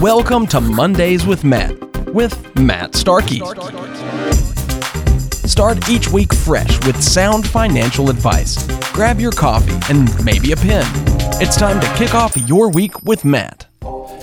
Welcome to Mondays with Matt, with Matt Starkey. Start each week fresh with sound financial advice. Grab your coffee and maybe a pen. It's time to kick off your week with Matt.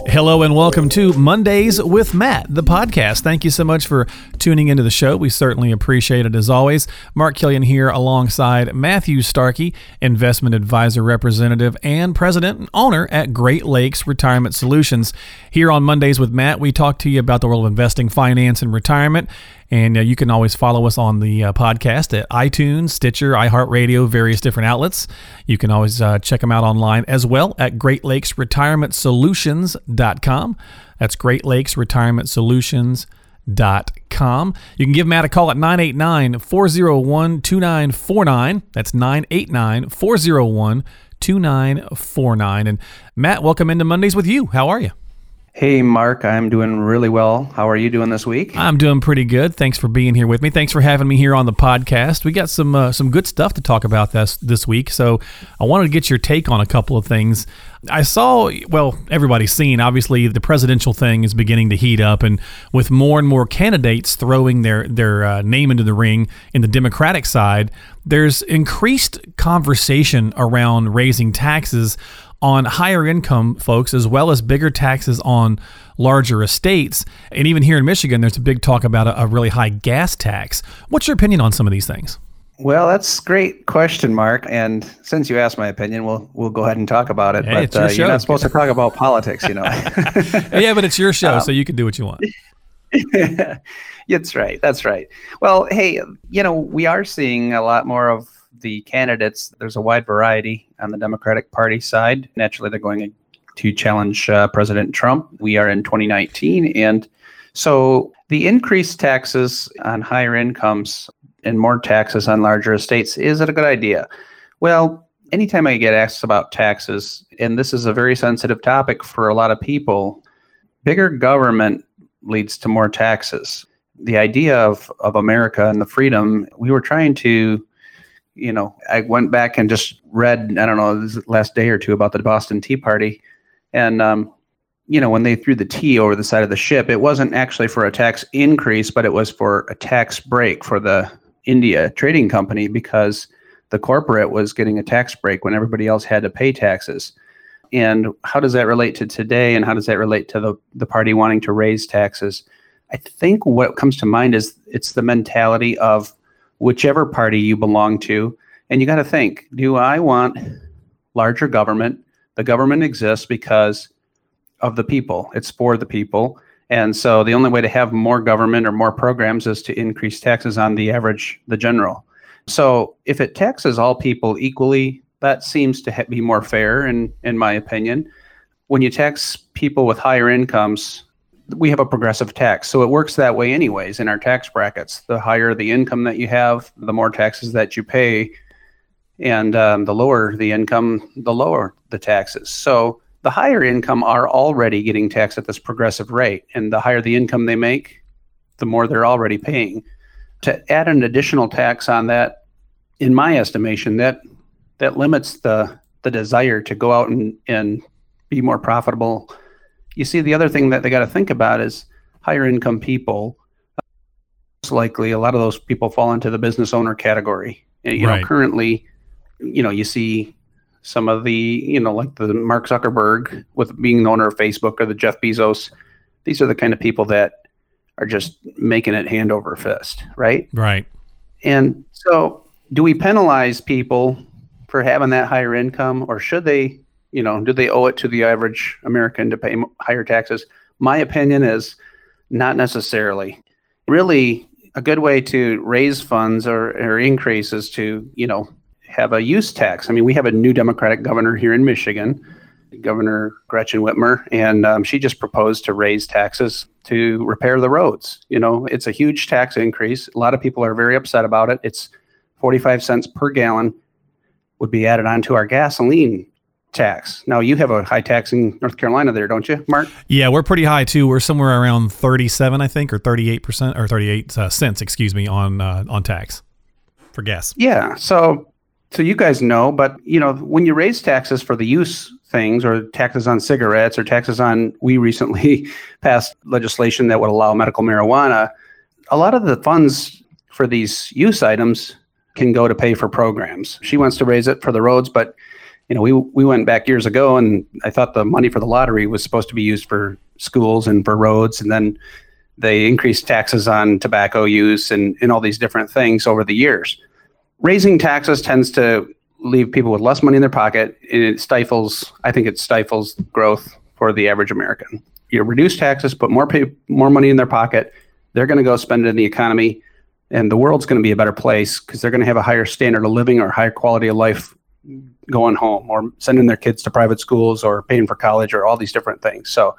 Hello and welcome to Mondays with Matt, the podcast. Thank you so much for tuning into the show. We certainly appreciate it as always. Mark Killian here alongside Matthew Starkey, investment advisor representative and president and owner at Great Lakes Retirement Solutions. Here on Mondays with Matt, we talk to you about the world of investing, finance, and retirement. And uh, you can always follow us on the uh, podcast at iTunes, Stitcher, iHeartRadio, various different outlets. You can always uh, check them out online as well at Great Lakes Retirement Solutions.com. That's Great Lakes Retirement Solutions.com. You can give Matt a call at 989 401 2949. That's 989 401 2949. And Matt, welcome into Mondays with you. How are you? Hey, Mark, I'm doing really well. How are you doing this week? I'm doing pretty good. Thanks for being here with me. Thanks for having me here on the podcast. We got some uh, some good stuff to talk about this this week. So I wanted to get your take on a couple of things. I saw, well, everybody's seen. Obviously, the presidential thing is beginning to heat up, and with more and more candidates throwing their their uh, name into the ring in the Democratic side, there's increased conversation around raising taxes on higher income folks as well as bigger taxes on larger estates. And even here in Michigan, there's a big talk about a, a really high gas tax. What's your opinion on some of these things? Well, that's a great question, Mark. And since you asked my opinion, we'll we'll go ahead and talk about it. Hey, but uh, you're not supposed to talk about politics, you know. yeah, but it's your show, um, so you can do what you want. that's right. That's right. Well, hey, you know, we are seeing a lot more of the candidates, there's a wide variety on the Democratic Party side. Naturally, they're going to challenge uh, President Trump. We are in 2019. And so the increased taxes on higher incomes and more taxes on larger estates, is it a good idea? Well, anytime I get asked about taxes, and this is a very sensitive topic for a lot of people, bigger government leads to more taxes. The idea of, of America and the freedom, we were trying to you know, I went back and just read, I don't know, this last day or two about the Boston Tea Party. And, um, you know, when they threw the tea over the side of the ship, it wasn't actually for a tax increase, but it was for a tax break for the India Trading Company because the corporate was getting a tax break when everybody else had to pay taxes. And how does that relate to today? And how does that relate to the, the party wanting to raise taxes? I think what comes to mind is it's the mentality of whichever party you belong to. And you got to think do I want larger government? The government exists because of the people, it's for the people. And so the only way to have more government or more programs is to increase taxes on the average, the general. So if it taxes all people equally, that seems to be more fair, in, in my opinion. When you tax people with higher incomes, we have a progressive tax. So it works that way, anyways, in our tax brackets. The higher the income that you have, the more taxes that you pay. And um, the lower the income, the lower the taxes. So the higher income are already getting taxed at this progressive rate. And the higher the income they make, the more they're already paying. To add an additional tax on that, in my estimation, that that limits the the desire to go out and, and be more profitable you see, the other thing that they got to think about is higher income people. Most likely, a lot of those people fall into the business owner category. You right. know, currently, you know, you see some of the, you know, like the Mark Zuckerberg with being the owner of Facebook or the Jeff Bezos. These are the kind of people that are just making it hand over fist, right? Right. And so, do we penalize people for having that higher income, or should they you know, do they owe it to the average American to pay higher taxes? My opinion is not necessarily. Really, a good way to raise funds or, or increase is to, you know, have a use tax. I mean, we have a new Democratic governor here in Michigan, Governor Gretchen Whitmer, and um, she just proposed to raise taxes to repair the roads. You know, it's a huge tax increase. A lot of people are very upset about it. It's 45 cents per gallon would be added onto our gasoline tax. Now you have a high tax in North Carolina there, don't you, Mark? Yeah, we're pretty high too. We're somewhere around 37, I think, or 38 percent or 38 uh, cents, excuse me, on uh, on tax for gas. Yeah. So so you guys know, but you know when you raise taxes for the use things or taxes on cigarettes or taxes on we recently passed legislation that would allow medical marijuana a lot of the funds for these use items can go to pay for programs she wants to raise it for the roads but you know we we went back years ago and i thought the money for the lottery was supposed to be used for schools and for roads and then they increased taxes on tobacco use and, and all these different things over the years raising taxes tends to leave people with less money in their pocket. And it stifles, I think it stifles growth for the average American. You reduce taxes, put more pay, more money in their pocket. They're going to go spend it in the economy, and the world's going to be a better place because they're going to have a higher standard of living or higher quality of life going home or sending their kids to private schools or paying for college or all these different things. So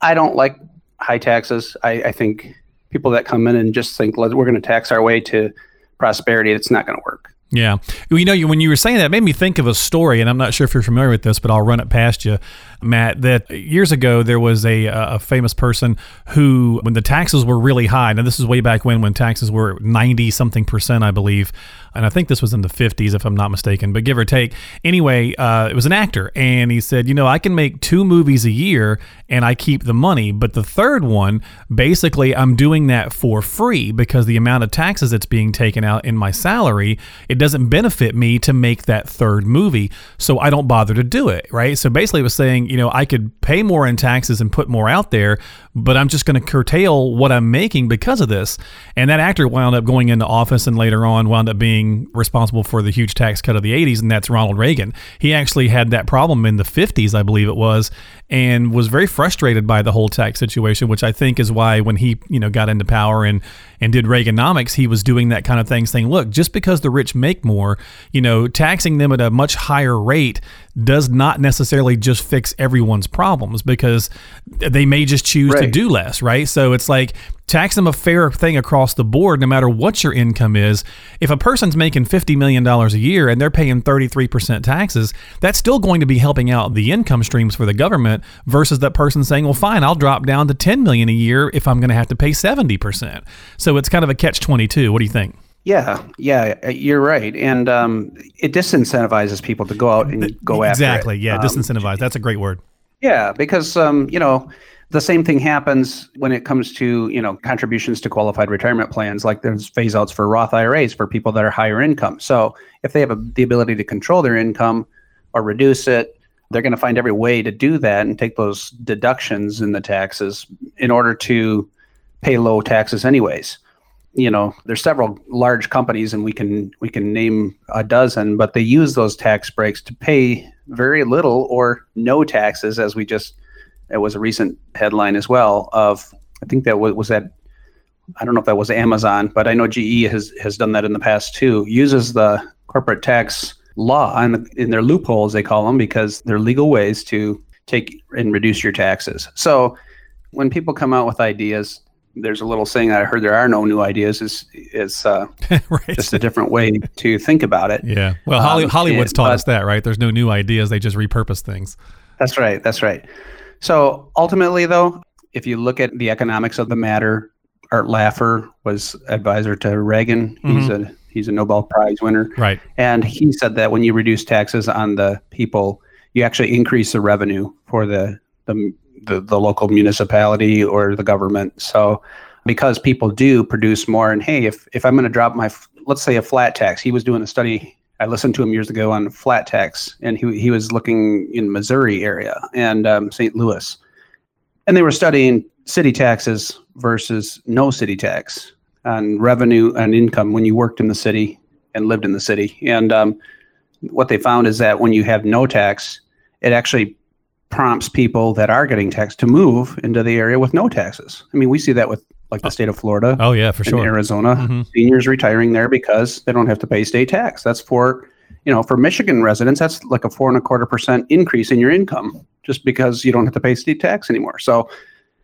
I don't like high taxes. I, I think people that come in and just think we're going to tax our way to prosperity, it's not going to work. Yeah. Well, You know, when you were saying that, it made me think of a story, and I'm not sure if you're familiar with this, but I'll run it past you. Matt, that years ago there was a, a famous person who, when the taxes were really high, now this is way back when, when taxes were 90 something percent, I believe, and I think this was in the 50s, if I'm not mistaken, but give or take. Anyway, uh, it was an actor, and he said, You know, I can make two movies a year and I keep the money, but the third one, basically, I'm doing that for free because the amount of taxes that's being taken out in my salary, it doesn't benefit me to make that third movie. So I don't bother to do it, right? So basically, it was saying, you know, I could pay more in taxes and put more out there, but I'm just going to curtail what I'm making because of this. And that actor wound up going into office and later on wound up being responsible for the huge tax cut of the 80s, and that's Ronald Reagan. He actually had that problem in the 50s, I believe it was, and was very frustrated by the whole tax situation, which I think is why when he, you know, got into power and and did Reaganomics, he was doing that kind of thing, saying, look, just because the rich make more, you know, taxing them at a much higher rate does not necessarily just fix everyone's problems because they may just choose right. to do less, right? So it's like tax them a fair thing across the board, no matter what your income is. If a person's making $50 million a year and they're paying 33% taxes, that's still going to be helping out the income streams for the government versus that person saying, well, fine, I'll drop down to 10 million a year if I'm going to have to pay 70%. So it's kind of a catch 22. What do you think? Yeah, yeah, uh, you're right, and um, it disincentivizes people to go out and go exactly, after Exactly. Yeah, um, disincentivize. That's a great word. Yeah, because um, you know the same thing happens when it comes to you know contributions to qualified retirement plans. Like there's phase outs for Roth IRAs for people that are higher income. So if they have a, the ability to control their income or reduce it, they're going to find every way to do that and take those deductions in the taxes in order to pay low taxes anyways. You know there's several large companies and we can we can name a dozen but they use those tax breaks to pay very little or no taxes as we just it was a recent headline as well of i think that was, that i don't know if that was amazon but i know ge has has done that in the past too uses the corporate tax law and in their loopholes they call them because they're legal ways to take and reduce your taxes. So when people come out with ideas there's a little saying that I heard there are no new ideas is is uh, right. just a different way to think about it. Yeah. Well, Holly, um, Hollywood's and, taught but, us that, right? There's no new ideas; they just repurpose things. That's right. That's right. So ultimately, though, if you look at the economics of the matter, Art Laffer was advisor to Reagan. Mm-hmm. He's a he's a Nobel Prize winner. Right. And he said that when you reduce taxes on the people, you actually increase the revenue for the the the, the local municipality or the government. So because people do produce more and hey, if, if I'm going to drop my, let's say a flat tax, he was doing a study. I listened to him years ago on flat tax and he, he was looking in Missouri area and um, St. Louis. And they were studying city taxes versus no city tax on revenue and income when you worked in the city and lived in the city. And um, what they found is that when you have no tax, it actually prompts people that are getting taxed to move into the area with no taxes. I mean, we see that with like the state of Florida. Oh yeah, for sure. Arizona, mm-hmm. seniors retiring there because they don't have to pay state tax. That's for, you know, for Michigan residents, that's like a four and a quarter percent increase in your income just because you don't have to pay state tax anymore. So,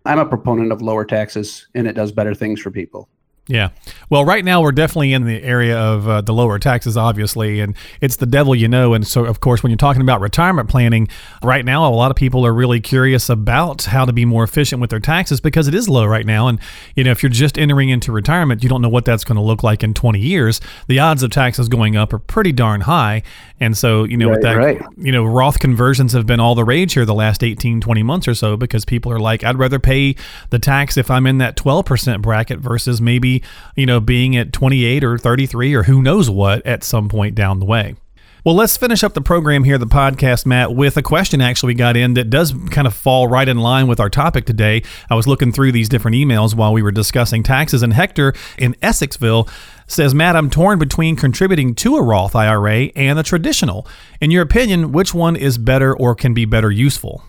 I'm a proponent of lower taxes, and it does better things for people. Yeah. Well, right now we're definitely in the area of uh, the lower taxes, obviously, and it's the devil you know. And so, of course, when you're talking about retirement planning, right now a lot of people are really curious about how to be more efficient with their taxes because it is low right now. And you know, if you're just entering into retirement, you don't know what that's going to look like in 20 years. The odds of taxes going up are pretty darn high. And so, you know, Right, with that, right. you know, Roth conversions have been all the rage here the last 18, 20 months or so because people are like, I'd rather pay the tax if I'm in that 12% bracket versus maybe, you know, being at 28 or 33 or who knows what at some point down the way. Well, let's finish up the program here, the podcast, Matt, with a question actually we got in that does kind of fall right in line with our topic today. I was looking through these different emails while we were discussing taxes, and Hector in Essexville says, Matt, I'm torn between contributing to a Roth IRA and a traditional. In your opinion, which one is better or can be better useful?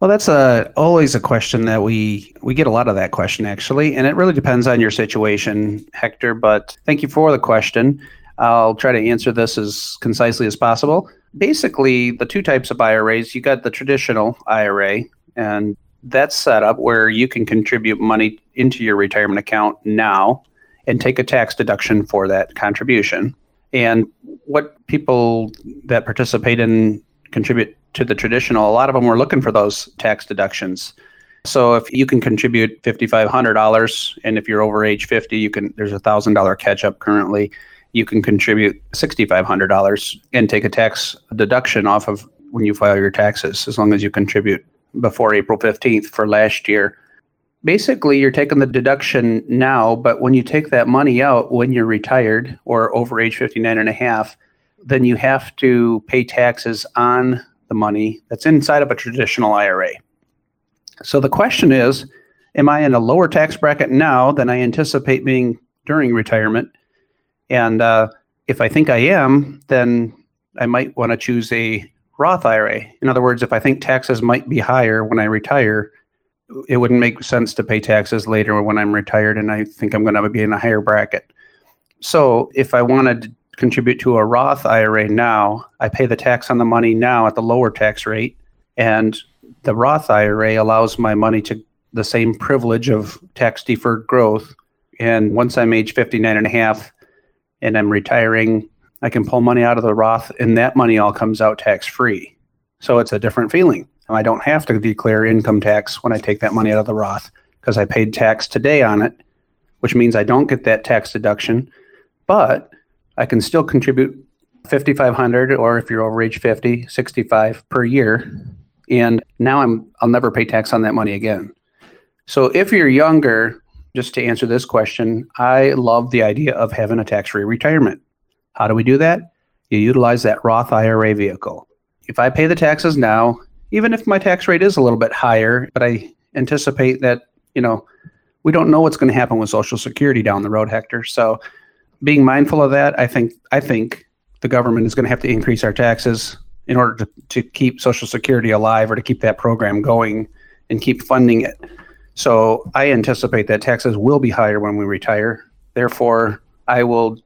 Well, that's a, always a question that we we get a lot of that question actually, and it really depends on your situation, Hector. But thank you for the question. I'll try to answer this as concisely as possible. Basically, the two types of IRAs you got the traditional IRA, and that's set up where you can contribute money into your retirement account now and take a tax deduction for that contribution. And what people that participate in contribute to the traditional, a lot of them were looking for those tax deductions. So if you can contribute fifty five hundred dollars, and if you're over age fifty, you can. There's a thousand dollar catch up currently. You can contribute sixty five hundred dollars and take a tax deduction off of when you file your taxes, as long as you contribute before April fifteenth for last year. Basically, you're taking the deduction now, but when you take that money out when you're retired or over age 59 and a half, then you have to pay taxes on the money that's inside of a traditional IRA. So the question is Am I in a lower tax bracket now than I anticipate being during retirement? And uh, if I think I am, then I might want to choose a Roth IRA. In other words, if I think taxes might be higher when I retire, it wouldn't make sense to pay taxes later when I'm retired and I think I'm going to be in a higher bracket. So if I wanted to contribute to a Roth IRA now, I pay the tax on the money now at the lower tax rate. And the Roth IRA allows my money to the same privilege of tax deferred growth. And once I'm age 59 and a half and I'm retiring, I can pull money out of the Roth and that money all comes out tax free. So it's a different feeling. And I don't have to declare income tax when I take that money out of the Roth because I paid tax today on it, which means I don't get that tax deduction, but I can still contribute 5500 or if you're over age 50, 65 per year. And now I'm I'll never pay tax on that money again. So if you're younger, just to answer this question, I love the idea of having a tax-free retirement. How do we do that? You utilize that Roth IRA vehicle. If I pay the taxes now, even if my tax rate is a little bit higher, but I anticipate that, you know, we don't know what's going to happen with Social Security down the road, Hector. So being mindful of that, I think I think the government is going to have to increase our taxes in order to, to keep Social Security alive or to keep that program going and keep funding it. So I anticipate that taxes will be higher when we retire. Therefore, I will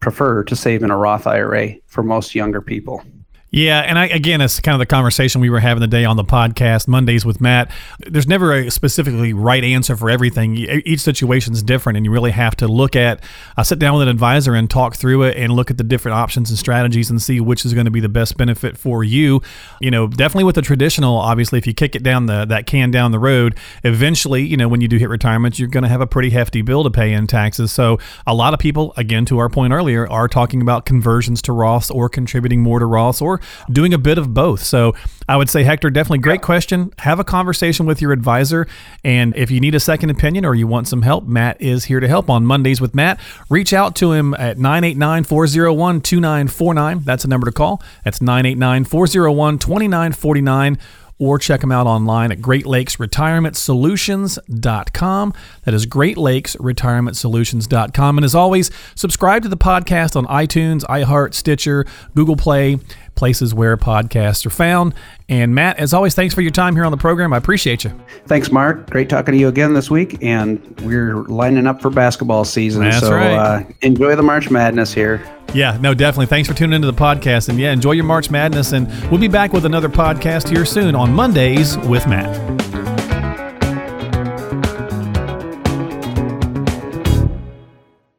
prefer to save in a Roth IRA for most younger people. Yeah, and I, again, it's kind of the conversation we were having today on the podcast Mondays with Matt. There's never a specifically right answer for everything. Each situation is different, and you really have to look at, sit down with an advisor and talk through it, and look at the different options and strategies, and see which is going to be the best benefit for you. You know, definitely with the traditional. Obviously, if you kick it down the that can down the road, eventually, you know, when you do hit retirement, you're going to have a pretty hefty bill to pay in taxes. So a lot of people, again, to our point earlier, are talking about conversions to Roths or contributing more to Roths or doing a bit of both. So I would say, Hector, definitely great question. Have a conversation with your advisor. And if you need a second opinion or you want some help, Matt is here to help on Mondays with Matt. Reach out to him at 989 401 2949. That's a number to call. That's 989 401 2949 or check them out online at Great Lakes Retirement Solutions.com. That is Great Lakes Retirement Solutions.com. And as always, subscribe to the podcast on iTunes, iHeart, Stitcher, Google Play, places where podcasts are found. And Matt, as always, thanks for your time here on the program. I appreciate you. Thanks, Mark. Great talking to you again this week. And we're lining up for basketball season. That's so right. uh, enjoy the March Madness here. Yeah, no, definitely. Thanks for tuning into the podcast. And yeah, enjoy your March Madness. And we'll be back with another podcast here soon on Mondays with Matt.